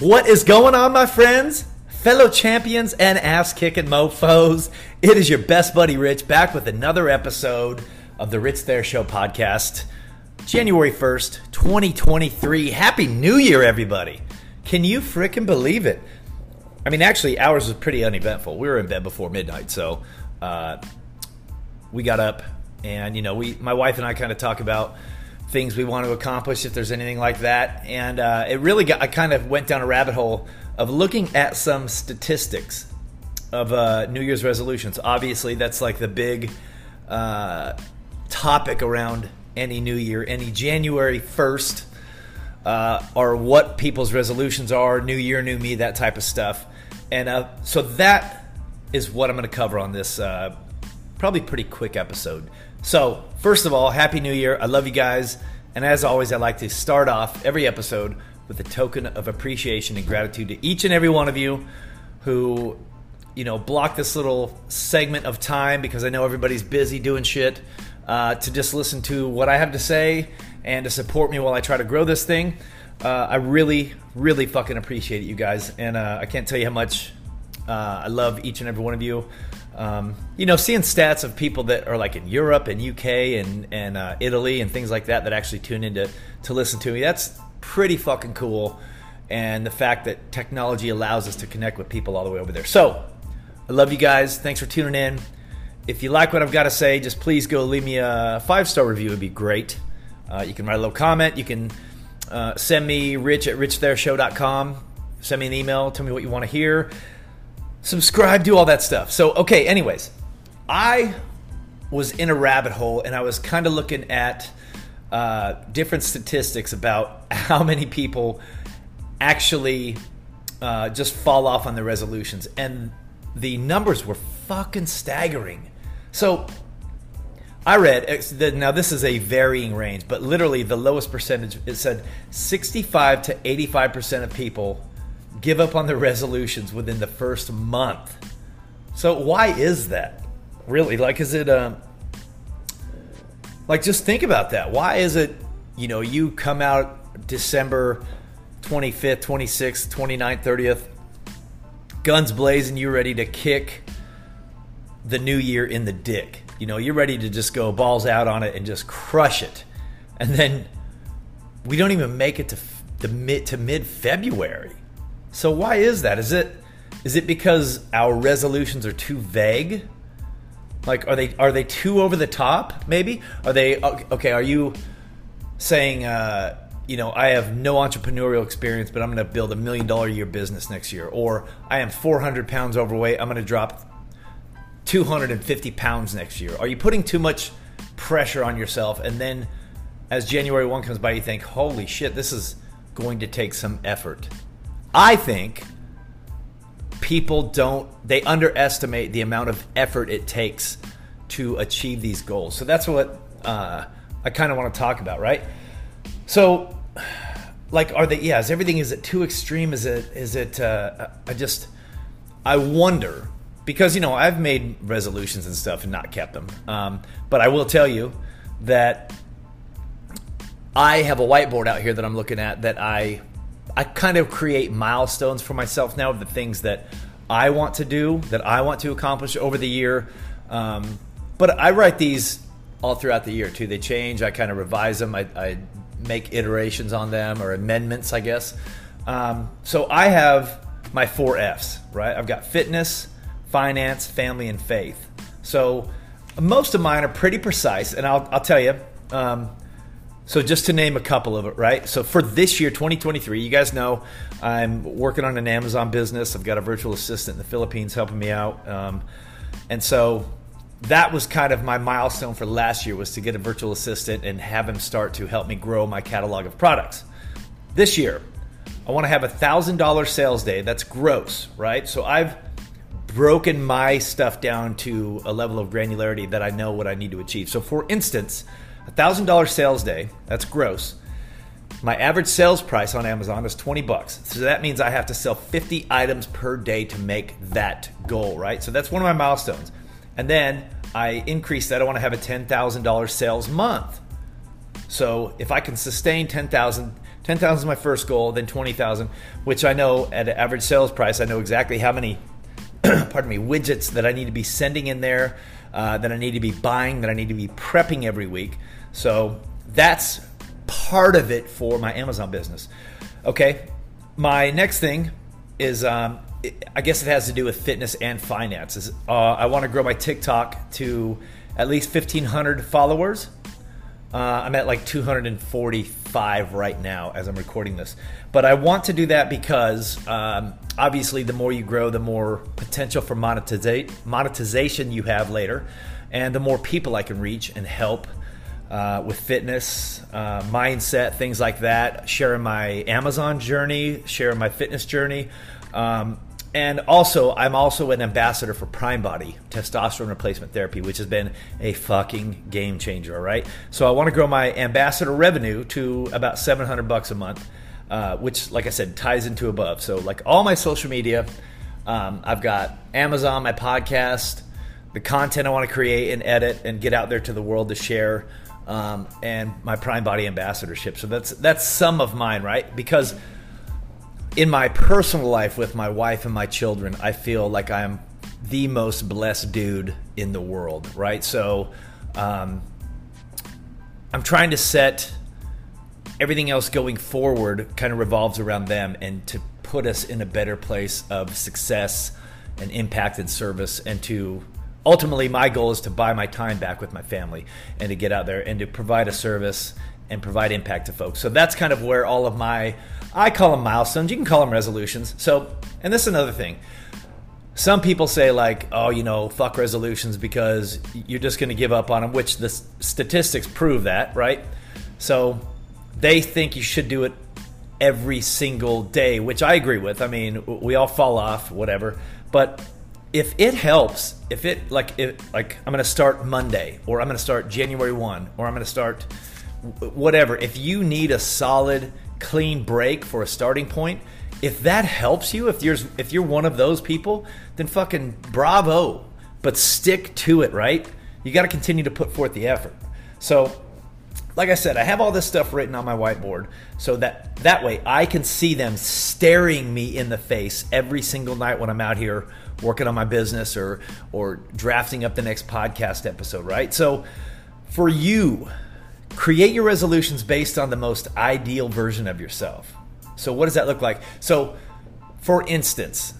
What is going on, my friends? Fellow champions and ass kicking mofos. It is your best buddy Rich back with another episode of the Rich There Show podcast. January 1st, 2023. Happy New Year, everybody. Can you freaking believe it? I mean, actually, ours was pretty uneventful. We were in bed before midnight, so uh, we got up and, you know, we, my wife and I kind of talk about things we want to accomplish if there's anything like that. And uh, it really got, I kind of went down a rabbit hole of looking at some statistics of uh, New Year's resolutions. Obviously, that's like the big uh, topic around any New Year, any January 1st, uh, or what people's resolutions are, New Year, New Me, that type of stuff. And uh, so that is what I'm going to cover on this uh, probably pretty quick episode. So, first of all, Happy New Year. I love you guys. And as always, I like to start off every episode with a token of appreciation and gratitude to each and every one of you who, you know, block this little segment of time because I know everybody's busy doing shit uh, to just listen to what I have to say and to support me while I try to grow this thing. Uh, I really, really fucking appreciate it, you guys. And uh, I can't tell you how much uh, I love each and every one of you. Um, you know, seeing stats of people that are like in Europe and UK and and uh, Italy and things like that that actually tune in to, to listen to me. That's pretty fucking cool. And the fact that technology allows us to connect with people all the way over there. So, I love you guys. Thanks for tuning in. If you like what I've got to say, just please go leave me a five star review. It'd be great. Uh, you can write a little comment. You can uh, send me rich at richthereshow.com. Send me an email. Tell me what you want to hear subscribe, do all that stuff. So, okay, anyways, I was in a rabbit hole and I was kind of looking at uh, different statistics about how many people actually uh, just fall off on their resolutions. And the numbers were fucking staggering. So, I read now this is a varying range, but literally the lowest percentage it said 65 to 85 percent of people give up on their resolutions within the first month. So why is that? Really? Like is it um like just think about that. Why is it, you know, you come out December 25th, 26th, 29th, 30th, guns blazing, you're ready to kick the new year in the dick. You know, you're ready to just go balls out on it and just crush it. And then we don't even make it to the mid to mid February. So why is that? Is it is it because our resolutions are too vague? Like are they are they too over the top? Maybe are they okay? Are you saying uh, you know I have no entrepreneurial experience, but I'm going to build a million dollar year business next year, or I am 400 pounds overweight, I'm going to drop 250 pounds next year? Are you putting too much pressure on yourself, and then as January one comes by, you think, holy shit, this is going to take some effort. I think people don't they underestimate the amount of effort it takes to achieve these goals. So that's what uh, I kind of want to talk about, right? So, like, are they? Yeah, is everything? Is it too extreme? Is it? Is it? Uh, I just I wonder because you know I've made resolutions and stuff and not kept them. Um, but I will tell you that I have a whiteboard out here that I'm looking at that I I kind of create milestones for myself now of the things that I want to do, that I want to accomplish over the year. Um, but I write these all throughout the year too. They change. I kind of revise them. I, I make iterations on them or amendments, I guess. Um, so I have my four F's, right? I've got fitness, finance, family, and faith. So most of mine are pretty precise, and I'll, I'll tell you. Um, so just to name a couple of it, right? So for this year, 2023, you guys know I'm working on an Amazon business. I've got a virtual assistant in the Philippines helping me out, um, and so that was kind of my milestone for last year was to get a virtual assistant and have him start to help me grow my catalog of products. This year, I want to have a thousand dollar sales day. That's gross, right? So I've broken my stuff down to a level of granularity that I know what I need to achieve. So for instance $1,000 sales day, that's gross. My average sales price on Amazon is 20 bucks. So that means I have to sell 50 items per day to make that goal, right? So that's one of my milestones. And then I increase that. I want to have a $10,000 sales month. So if I can sustain 10,000, 10,000 is my first goal, then 20,000, which I know at an average sales price, I know exactly how many, pardon me, widgets that I need to be sending in there, uh, that I need to be buying, that I need to be prepping every week. So that's part of it for my Amazon business. Okay, my next thing is um, I guess it has to do with fitness and finances. Uh, I want to grow my TikTok to at least 1,500 followers. Uh, I'm at like 245 right now as I'm recording this. But I want to do that because um, obviously, the more you grow, the more potential for monetization you have later, and the more people I can reach and help uh, with fitness, uh, mindset, things like that. Sharing my Amazon journey, sharing my fitness journey. Um, and also, I'm also an ambassador for Prime Body testosterone replacement therapy, which has been a fucking game changer. All right, so I want to grow my ambassador revenue to about 700 bucks a month, uh, which, like I said, ties into above. So, like all my social media, um, I've got Amazon, my podcast, the content I want to create and edit and get out there to the world to share um, and my Prime Body ambassadorship. So that's that's some of mine, right? Because in my personal life with my wife and my children, I feel like I'm the most blessed dude in the world, right? So um, I'm trying to set everything else going forward kind of revolves around them and to put us in a better place of success and impact and service and to ultimately my goal is to buy my time back with my family and to get out there and to provide a service and provide impact to folks. So that's kind of where all of my I call them milestones. You can call them resolutions. So, and this is another thing. Some people say like, "Oh, you know, fuck resolutions because you're just going to give up on them," which the statistics prove that, right? So, they think you should do it every single day, which I agree with. I mean, we all fall off, whatever. But if it helps, if it like if like I'm going to start Monday or I'm going to start January 1 or I'm going to start whatever, if you need a solid clean break for a starting point, if that helps you, if you're if you're one of those people, then fucking bravo. But stick to it, right? You got to continue to put forth the effort. So, like I said, I have all this stuff written on my whiteboard so that that way I can see them staring me in the face every single night when I'm out here working on my business or or drafting up the next podcast episode, right? So for you, create your resolutions based on the most ideal version of yourself. So what does that look like? So for instance,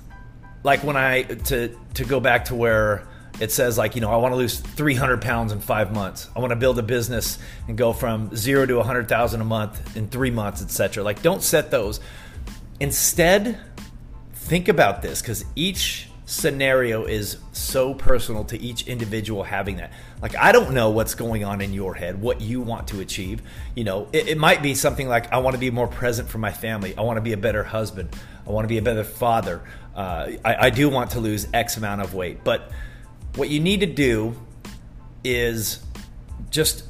like when I to to go back to where it says like you know I want to lose 300 pounds in five months. I want to build a business and go from zero to 100,000 a month in three months, etc. Like don't set those. Instead, think about this because each scenario is so personal to each individual having that. Like, I don't know what's going on in your head, what you want to achieve. You know, it, it might be something like, I want to be more present for my family. I want to be a better husband. I want to be a better father. Uh, I, I do want to lose X amount of weight. But what you need to do is just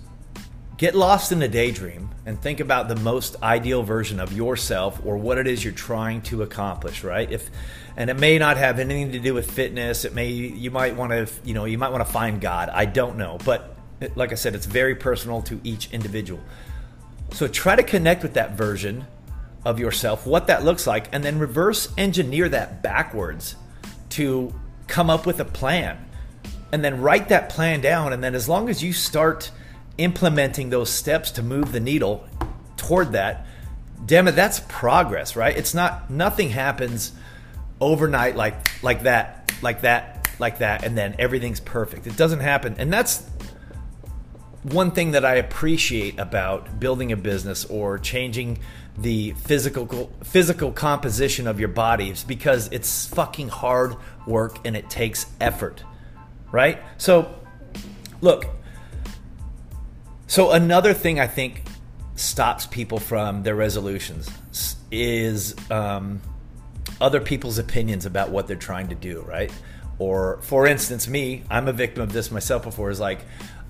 get lost in a daydream and think about the most ideal version of yourself or what it is you're trying to accomplish right? If and it may not have anything to do with fitness. It may you might want to you know you might want to find god. I don't know. But like i said it's very personal to each individual. So try to connect with that version of yourself what that looks like and then reverse engineer that backwards to come up with a plan and then write that plan down and then as long as you start implementing those steps to move the needle toward that, damn it, that's progress, right? It's not nothing happens overnight like like that, like that, like that, and then everything's perfect. It doesn't happen, and that's one thing that I appreciate about building a business or changing the physical physical composition of your body is because it's fucking hard work and it takes effort, right? So, look, so another thing I think stops people from their resolutions is um, other people's opinions about what they're trying to do, right? Or for instance, me, I'm a victim of this myself before. Is like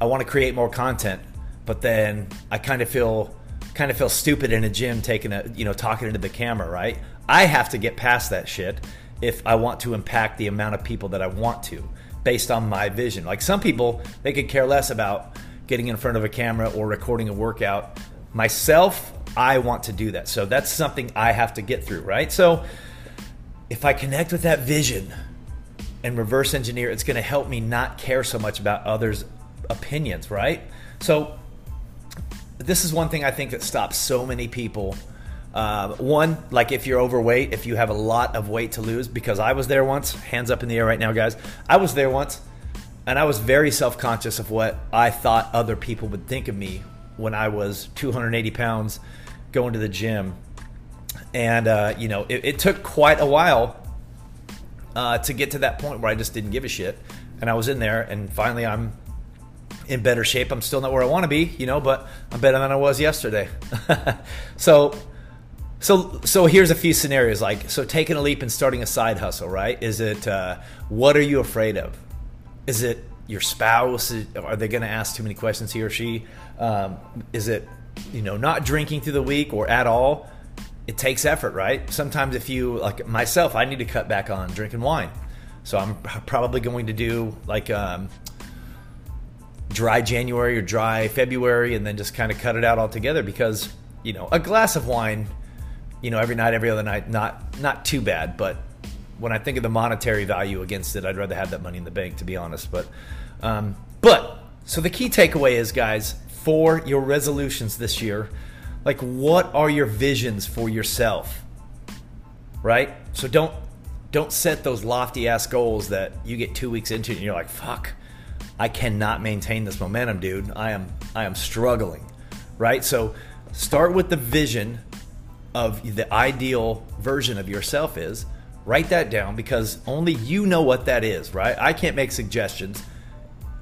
I want to create more content, but then I kind of feel kind of feel stupid in a gym taking a you know talking into the camera, right? I have to get past that shit if I want to impact the amount of people that I want to based on my vision. Like some people, they could care less about getting in front of a camera or recording a workout. Myself, I want to do that. So that's something I have to get through, right? So if I connect with that vision and reverse engineer, it's going to help me not care so much about others' opinions, right? So this is one thing I think that stops so many people. Uh, one, like if you're overweight, if you have a lot of weight to lose, because I was there once, hands up in the air right now, guys. I was there once, and I was very self conscious of what I thought other people would think of me when I was 280 pounds going to the gym. And, uh, you know, it, it, took quite a while uh, to get to that point where I just didn't give a shit. And I was in there, and finally I'm in better shape. I'm still not where I want to be, you know, but I'm better than I was yesterday. so, so, so here's a few scenarios. Like, so taking a leap and starting a side hustle, right? Is it uh, what are you afraid of? Is it your spouse? Are they going to ask too many questions, he or she? Um, is it, you know, not drinking through the week or at all? It takes effort, right? Sometimes if you like myself, I need to cut back on drinking wine. So I'm probably going to do like um, dry January or dry February, and then just kind of cut it out altogether because you know a glass of wine, you know, every night, every other night, not not too bad. But when I think of the monetary value against it, I'd rather have that money in the bank, to be honest. But um, but so the key takeaway is, guys, for your resolutions this year, like what are your visions for yourself? Right? So don't don't set those lofty ass goals that you get 2 weeks into and you're like, "Fuck, I cannot maintain this momentum, dude. I am I am struggling." Right? So start with the vision of the ideal version of yourself is. Write that down because only you know what that is, right? I can't make suggestions.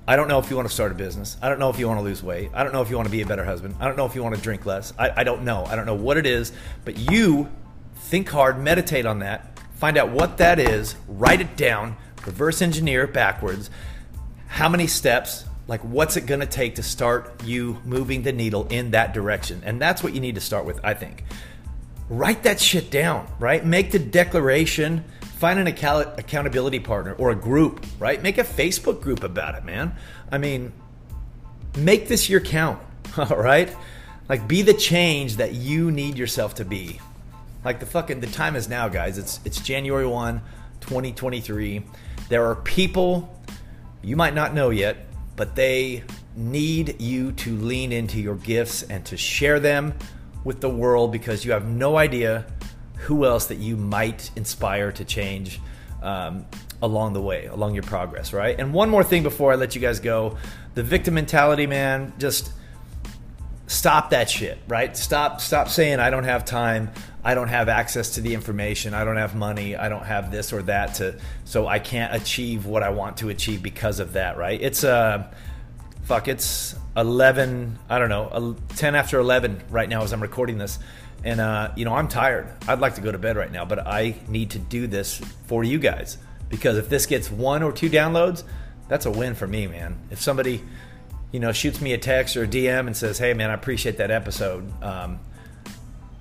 I don't know if you want to start a business. I don't know if you want to lose weight. I don't know if you want to be a better husband. I don't know if you want to drink less. I, I don't know. I don't know what it is, but you think hard, meditate on that, find out what that is, write it down, reverse engineer it backwards. How many steps? Like, what's it going to take to start you moving the needle in that direction? And that's what you need to start with, I think. Write that shit down, right? Make the declaration Find an account- accountability partner or a group, right? Make a Facebook group about it, man. I mean, make this your count, all right? Like, be the change that you need yourself to be. Like the fucking the time is now, guys. It's it's January 1, 2023. There are people you might not know yet, but they need you to lean into your gifts and to share them with the world because you have no idea who else that you might inspire to change um, along the way, along your progress, right? And one more thing before I let you guys go the victim mentality, man, just stop that shit, right? Stop stop saying I don't have time, I don't have access to the information, I don't have money, I don't have this or that to so I can't achieve what I want to achieve because of that, right? It's uh fuck, it's 11, I don't know, 10 after 11 right now as I'm recording this. And, uh, you know, I'm tired. I'd like to go to bed right now, but I need to do this for you guys because if this gets one or two downloads, that's a win for me, man. If somebody, you know, shoots me a text or a DM and says, "Hey, man, I appreciate that episode," um,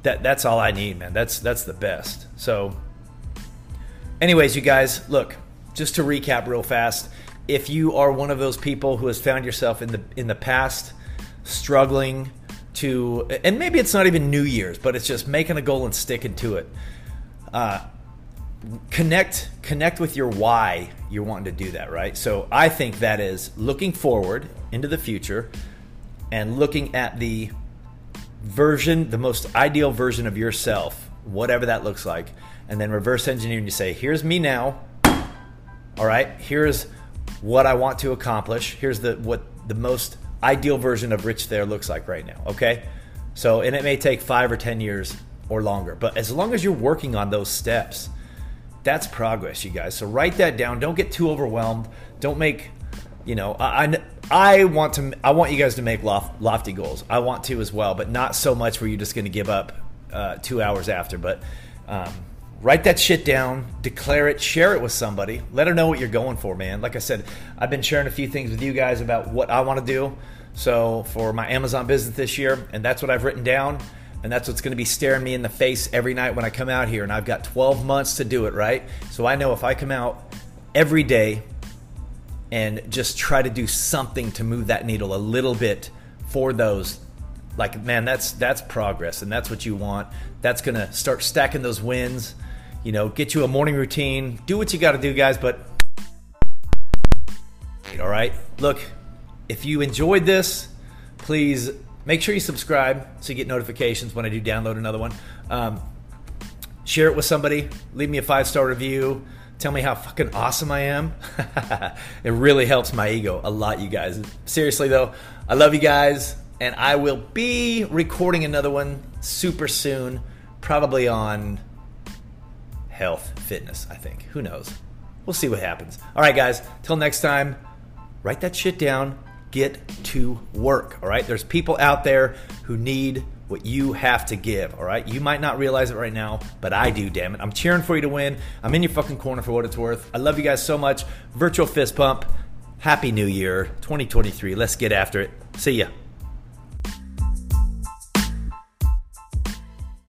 that that's all I need, man. That's that's the best. So, anyways, you guys, look. Just to recap real fast, if you are one of those people who has found yourself in the in the past struggling to, and maybe it's not even New Year's, but it's just making a goal and sticking to it. Uh, connect connect with your why you're wanting to do that, right? So I think that is looking forward into the future and looking at the version, the most ideal version of yourself, whatever that looks like, and then reverse engineering to say, here's me now. All right, here's what I want to accomplish. Here's the what the most ideal version of Rich there looks like right now. Okay. So, and it may take five or 10 years or longer, but as long as you're working on those steps, that's progress, you guys. So write that down. Don't get too overwhelmed. Don't make, you know, I, I want to, I want you guys to make loft, lofty goals. I want to as well, but not so much where you're just going to give up uh, two hours after. But um, write that shit down, declare it, share it with somebody. Let her know what you're going for, man. Like I said, I've been sharing a few things with you guys about what I want to do. So for my Amazon business this year, and that's what I've written down, and that's what's going to be staring me in the face every night when I come out here. And I've got 12 months to do it, right? So I know if I come out every day and just try to do something to move that needle a little bit for those like man, that's that's progress, and that's what you want. That's gonna start stacking those wins. You know, get you a morning routine. Do what you got to do, guys. But all right, look, if you enjoyed this, please make sure you subscribe so you get notifications when I do download another one. Um, share it with somebody. Leave me a five star review. Tell me how fucking awesome I am. it really helps my ego a lot, you guys. Seriously, though, I love you guys, and I will be recording another one super soon, probably on health, fitness, I think. Who knows? We'll see what happens. All right, guys, till next time, write that shit down. Get to work, all right? There's people out there who need what you have to give, all right? You might not realize it right now, but I do, damn it. I'm cheering for you to win. I'm in your fucking corner for what it's worth. I love you guys so much. Virtual fist pump. Happy New Year 2023. Let's get after it. See ya.